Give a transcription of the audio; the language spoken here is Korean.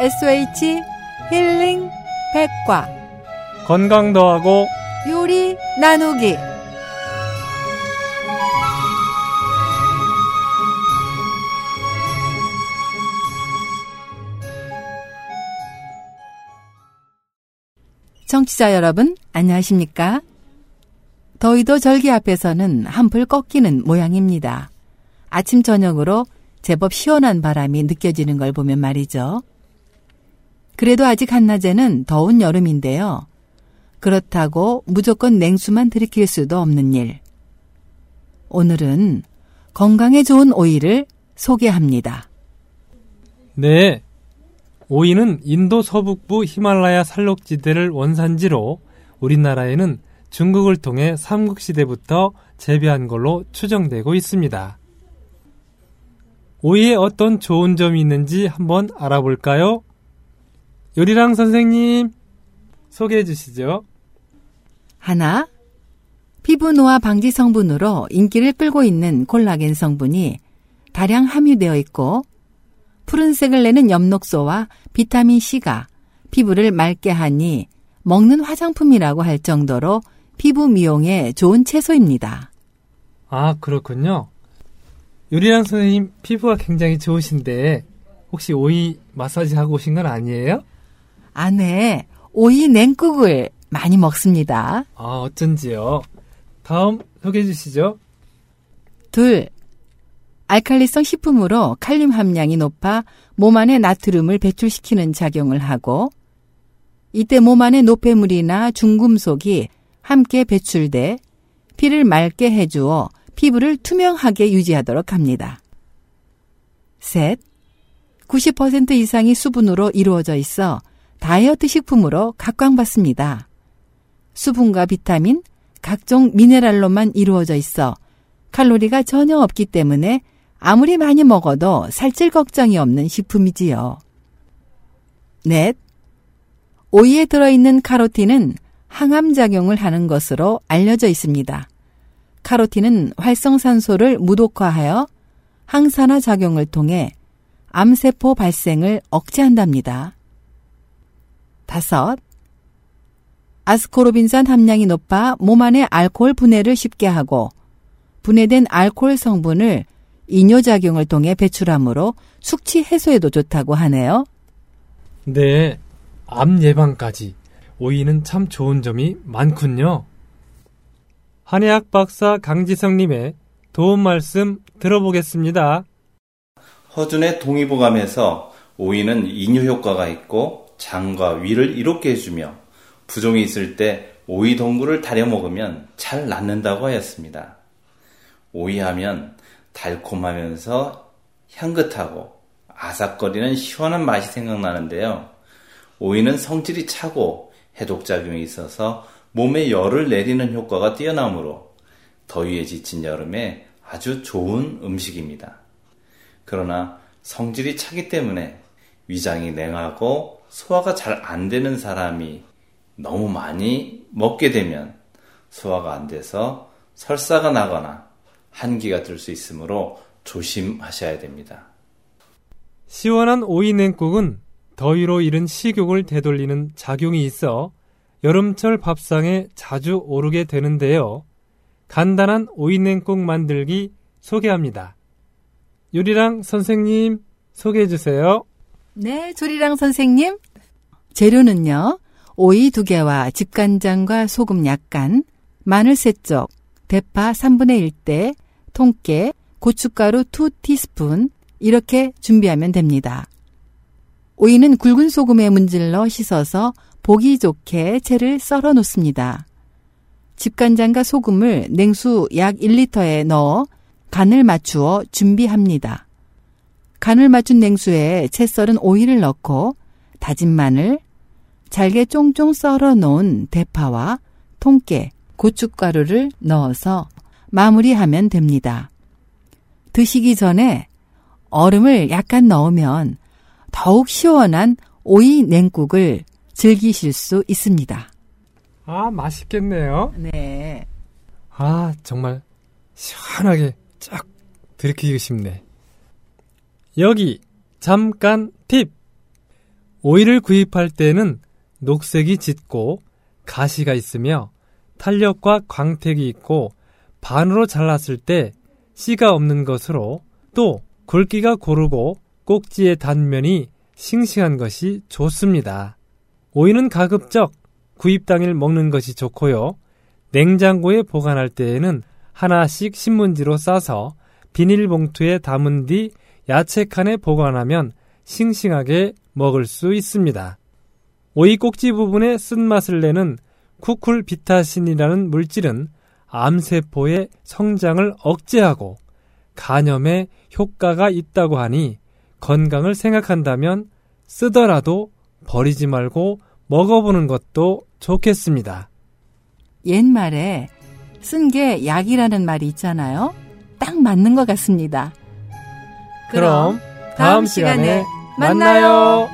SH 힐링 백과 건강 더하고 요리 나누기 청취자 여러분 안녕하십니까? 더위도 절기 앞에서는 한풀 꺾이는 모양입니다. 아침 저녁으로 제법 시원한 바람이 느껴지는 걸 보면 말이죠. 그래도 아직 한낮에는 더운 여름인데요. 그렇다고 무조건 냉수만 들이킬 수도 없는 일. 오늘은 건강에 좋은 오이를 소개합니다. 네. 오이는 인도 서북부 히말라야 산록지대를 원산지로 우리나라에는 중국을 통해 삼국시대부터 재배한 걸로 추정되고 있습니다. 오이에 어떤 좋은 점이 있는지 한번 알아볼까요? 요리랑 선생님, 소개해 주시죠. 하나, 피부 노화 방지 성분으로 인기를 끌고 있는 콜라겐 성분이 다량 함유되어 있고 푸른색을 내는 엽록소와 비타민 C가 피부를 맑게 하니 먹는 화장품이라고 할 정도로 피부 미용에 좋은 채소입니다. 아, 그렇군요. 요리랑 선생님 피부가 굉장히 좋으신데 혹시 오이 마사지 하고 오신 건 아니에요? 안에 오이 냉국을 많이 먹습니다. 아, 어쩐지요. 다음 소개해 주시죠. 둘, 알칼리성 식품으로 칼륨 함량이 높아 몸 안에 나트륨을 배출시키는 작용을 하고 이때 몸 안에 노폐물이나 중금속이 함께 배출돼 피를 맑게 해주어 피부를 투명하게 유지하도록 합니다. 셋, 90% 이상이 수분으로 이루어져 있어 다이어트 식품으로 각광받습니다. 수분과 비타민, 각종 미네랄로만 이루어져 있어 칼로리가 전혀 없기 때문에 아무리 많이 먹어도 살찔 걱정이 없는 식품이지요. 넷. 오이에 들어있는 카로틴은 항암작용을 하는 것으로 알려져 있습니다. 카로틴은 활성산소를 무독화하여 항산화 작용을 통해 암세포 발생을 억제한답니다. 다섯. 아스코르빈산 함량이 높아 몸 안의 알코올 분해를 쉽게 하고 분해된 알코올 성분을 이뇨작용을 통해 배출하므로 숙취 해소에도 좋다고 하네요. 네. 암 예방까지 오이는 참 좋은 점이 많군요. 한의학 박사 강지성님의 도움 말씀 들어보겠습니다. 허준의 동의보감에서 오이는 이뇨 효과가 있고 장과 위를 이롭게 해주며 부종이 있을 때 오이 동굴을 다려 먹으면 잘 낫는다고 하였습니다. 오이하면 달콤하면서 향긋하고 아삭거리는 시원한 맛이 생각나는데요. 오이는 성질이 차고 해독작용이 있어서 몸에 열을 내리는 효과가 뛰어나므로 더위에 지친 여름에 아주 좋은 음식입니다. 그러나 성질이 차기 때문에 위장이 냉하고 소화가 잘 안 되는 사람이 너무 많이 먹게 되면 소화가 안 돼서 설사가 나거나 한기가 들 수 있으므로 조심하셔야 됩니다. 시원한 오이 냉국은 더위로 잃은 식욕을 되돌리는 작용이 있어 여름철 밥상에 자주 오르게 되는데요. 간단한 오이 냉국 만들기 소개합니다. 요리랑 선생님 소개해 주세요. 네, 조리랑 선생님. 재료는요. 오이 두 개와 집간장과 소금 약간, 마늘 세 쪽, 대파 3분의 1대, 통깨, 고춧가루 2티스푼 이렇게 준비하면 됩니다. 오이는 굵은 소금에 문질러 씻어서 보기 좋게 채를 썰어 놓습니다. 집간장과 소금을 냉수 약 1리터에 넣어 간을 맞추어 준비합니다. 간을 맞춘 냉수에 채 썰은 오이를 넣고 다진 마늘, 잘게 쫑쫑 썰어 놓은 대파와 통깨, 고춧가루를 넣어서 마무리하면 됩니다. 드시기 전에 얼음을 약간 넣으면 더욱 시원한 오이 냉국을 즐기실 수 있습니다. 아, 맛있겠네요. 네. 아, 정말 시원하게 쫙 들이키고 싶네. 여기 잠깐 팁. 오이를 구입할 때는 녹색이 짙고 가시가 있으며 탄력과 광택이 있고 반으로 잘랐을 때 씨가 없는 것으로 또 굵기가 고르고 꼭지의 단면이 싱싱한 것이 좋습니다. 오이는 가급적 구입 당일 먹는 것이 좋고요. 냉장고에 보관할 때에는 하나씩 신문지로 싸서 비닐봉투에 담은 뒤 야채 칸에 보관하면 싱싱하게 먹을 수 있습니다. 오이 꼭지 부분에 쓴맛을 내는 쿠쿨 비타신이라는 물질은 암세포의 성장을 억제하고 간염에 효과가 있다고 하니 건강을 생각한다면 쓰더라도 버리지 말고 먹어보는 것도 좋겠습니다. 옛말에 쓴 게 약이라는 말이 있잖아요. 딱 맞는 것 같습니다. 그럼 다음 시간에 만나요.